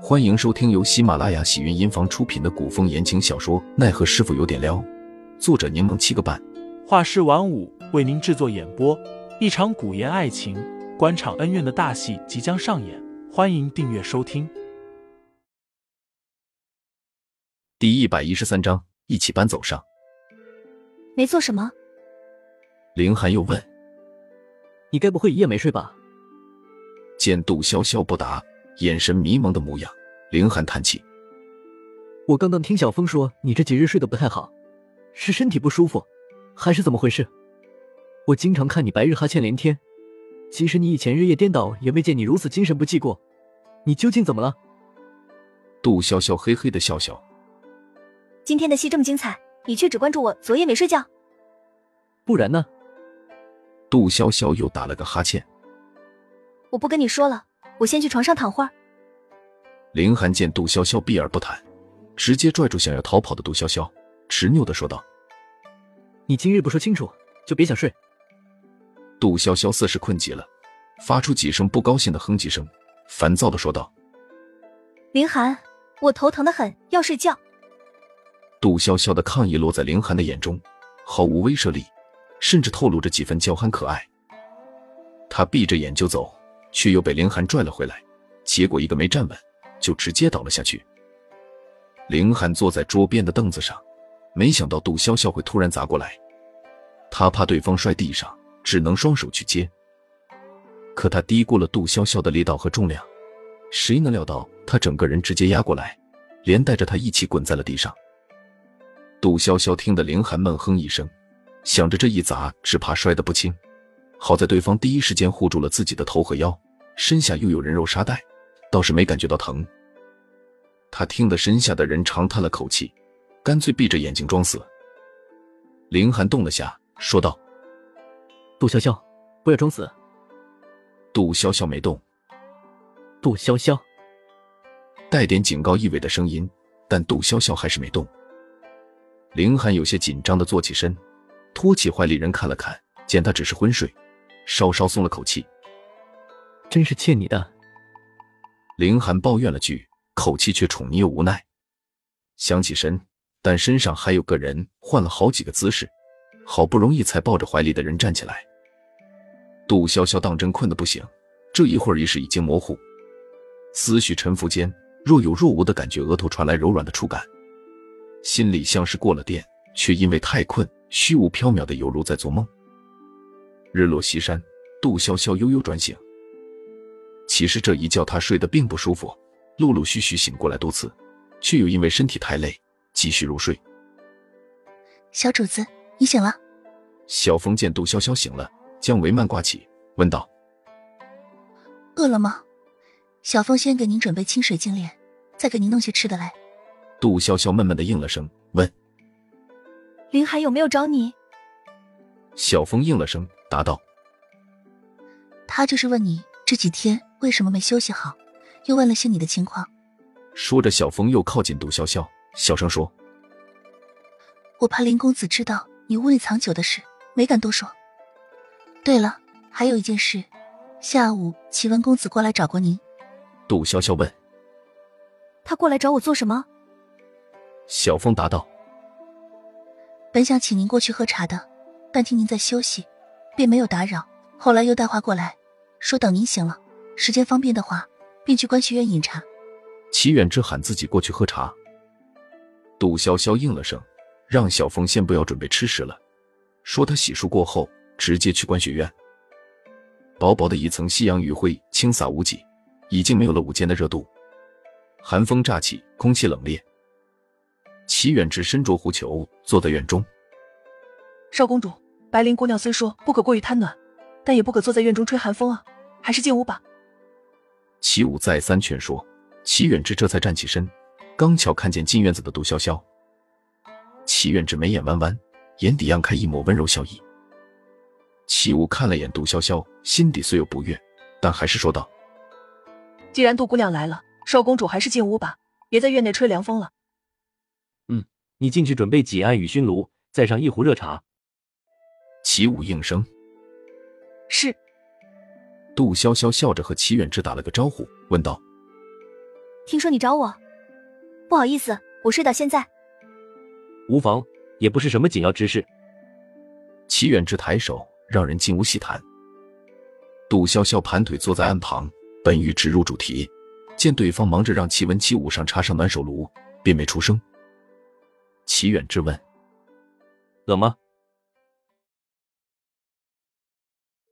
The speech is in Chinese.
欢迎收听由喜马拉雅喜云音房出品的古风言情小说《奈何师傅有点撩》，作者柠檬七个半，画师晚舞为您制作演播。一场古言爱情、官场恩怨的大戏即将上演，欢迎订阅收听。第一百一十三章，一起搬走上。没做什么。凌寒又问：“你该不会一夜没睡吧？”见杜潇潇不答。眼神迷茫的模样，凌寒叹气：“我刚刚听小峰说你这几日睡得不太好，是身体不舒服，还是怎么回事？我经常看你白日哈欠连天，即使你以前日夜颠倒，也未见你如此精神不济过。你究竟怎么了？”杜潇潇嘿嘿的笑笑：“今天的戏这么精彩，你却只关注我昨夜没睡觉，不然呢？”杜潇潇又打了个哈欠：“我不跟你说了。”我先去床上躺会儿。凌寒见杜潇潇避而不谈，直接拽住想要逃跑的杜潇潇，执拗的说道：“你今日不说清楚，就别想睡。”杜潇潇似是困极了，发出几声不高兴的哼唧声，烦躁的说道：“林寒，我头疼的很，要睡觉。”杜潇潇的抗议落在林寒的眼中，毫无威慑力，甚至透露着几分娇憨可爱。他闭着眼就走。却又被凌寒拽了回来，结果一个没站稳，就直接倒了下去。凌寒坐在桌边的凳子上，没想到杜潇潇会突然砸过来，他怕对方摔地上，只能双手去接。可他低估了杜潇潇的力道和重量，谁能料到他整个人直接压过来，连带着他一起滚在了地上。杜潇潇听得凌寒闷哼一声，想着这一砸，只怕摔得不轻。好在对方第一时间护住了自己的头和腰，身下又有人肉沙袋，倒是没感觉到疼。他听得身下的人长叹了口气，干脆闭着眼睛装死。凌寒动了下，说道：“杜潇潇，不要装死。”杜潇潇没动。杜潇潇，带点警告意味的声音，但杜潇潇还是没动。凌寒有些紧张的坐起身，托起怀里人看了看，见他只是昏睡。稍稍松了口气，真是欠你的。凌寒抱怨了句，口气却宠溺又无奈。想起身，但身上还有个人，换了好几个姿势，好不容易才抱着怀里的人站起来。杜潇潇当真困得不行，这一会儿意识已经模糊，思绪沉浮间，若有若无的感觉额头传来柔软的触感，心里像是过了电，却因为太困，虚无缥缈的犹如在做梦。日落西山，杜潇潇悠悠转醒。其实这一觉他睡得并不舒服，陆陆续续醒过来多次，却又因为身体太累，继续入睡。小主子，你醒了。小峰见杜潇潇醒了，将帷幔挂起，问道：“饿了吗？小峰先给您准备清水净脸，再给您弄些吃的来。”杜潇潇闷闷的应了声，问：“林海有没有找你？”小峰应了声。答道：“他就是问你这几天为什么没休息好，又问了些你的情况。”说着，小峰又靠近杜潇潇，小声说：“我怕林公子知道你屋里藏酒的事，没敢多说。对了，还有一件事，下午齐文公子过来找过您。”杜潇潇问：“他过来找我做什么？”小峰答道：“本想请您过去喝茶的，但听您在休息。”便没有打扰。后来又带话过来，说等您醒了，时间方便的话，便去观学院饮茶。齐远之喊自己过去喝茶。杜潇潇应了声，让小峰先不要准备吃食了，说他洗漱过后直接去观学院。薄薄的一层夕阳余晖轻洒无几，已经没有了午间的热度。寒风乍起，空气冷冽。齐远之身着狐裘，坐在院中。少公主。白灵姑娘虽说不可过于贪暖，但也不可坐在院中吹寒风啊，还是进屋吧。齐武再三劝说，齐远之这才站起身，刚巧看见进院子的杜潇潇。齐远志眉眼弯弯，眼底漾开一抹温柔笑意。齐武看了眼杜潇潇，心底虽有不悦，但还是说道：“既然杜姑娘来了，少公主还是进屋吧，别在院内吹凉风了。”嗯，你进去准备几案雨熏炉，再上一壶热茶。齐武应声，是。杜潇潇笑着和齐远志打了个招呼，问道：“听说你找我，不好意思，我睡到现在。无妨，也不是什么紧要之事。齐远志抬手，让人进屋细谈。杜潇潇盘腿坐在案旁，本欲直入主题，见对方忙着让齐文七捂上插上暖手炉，便没出声。齐远志问：“冷吗？”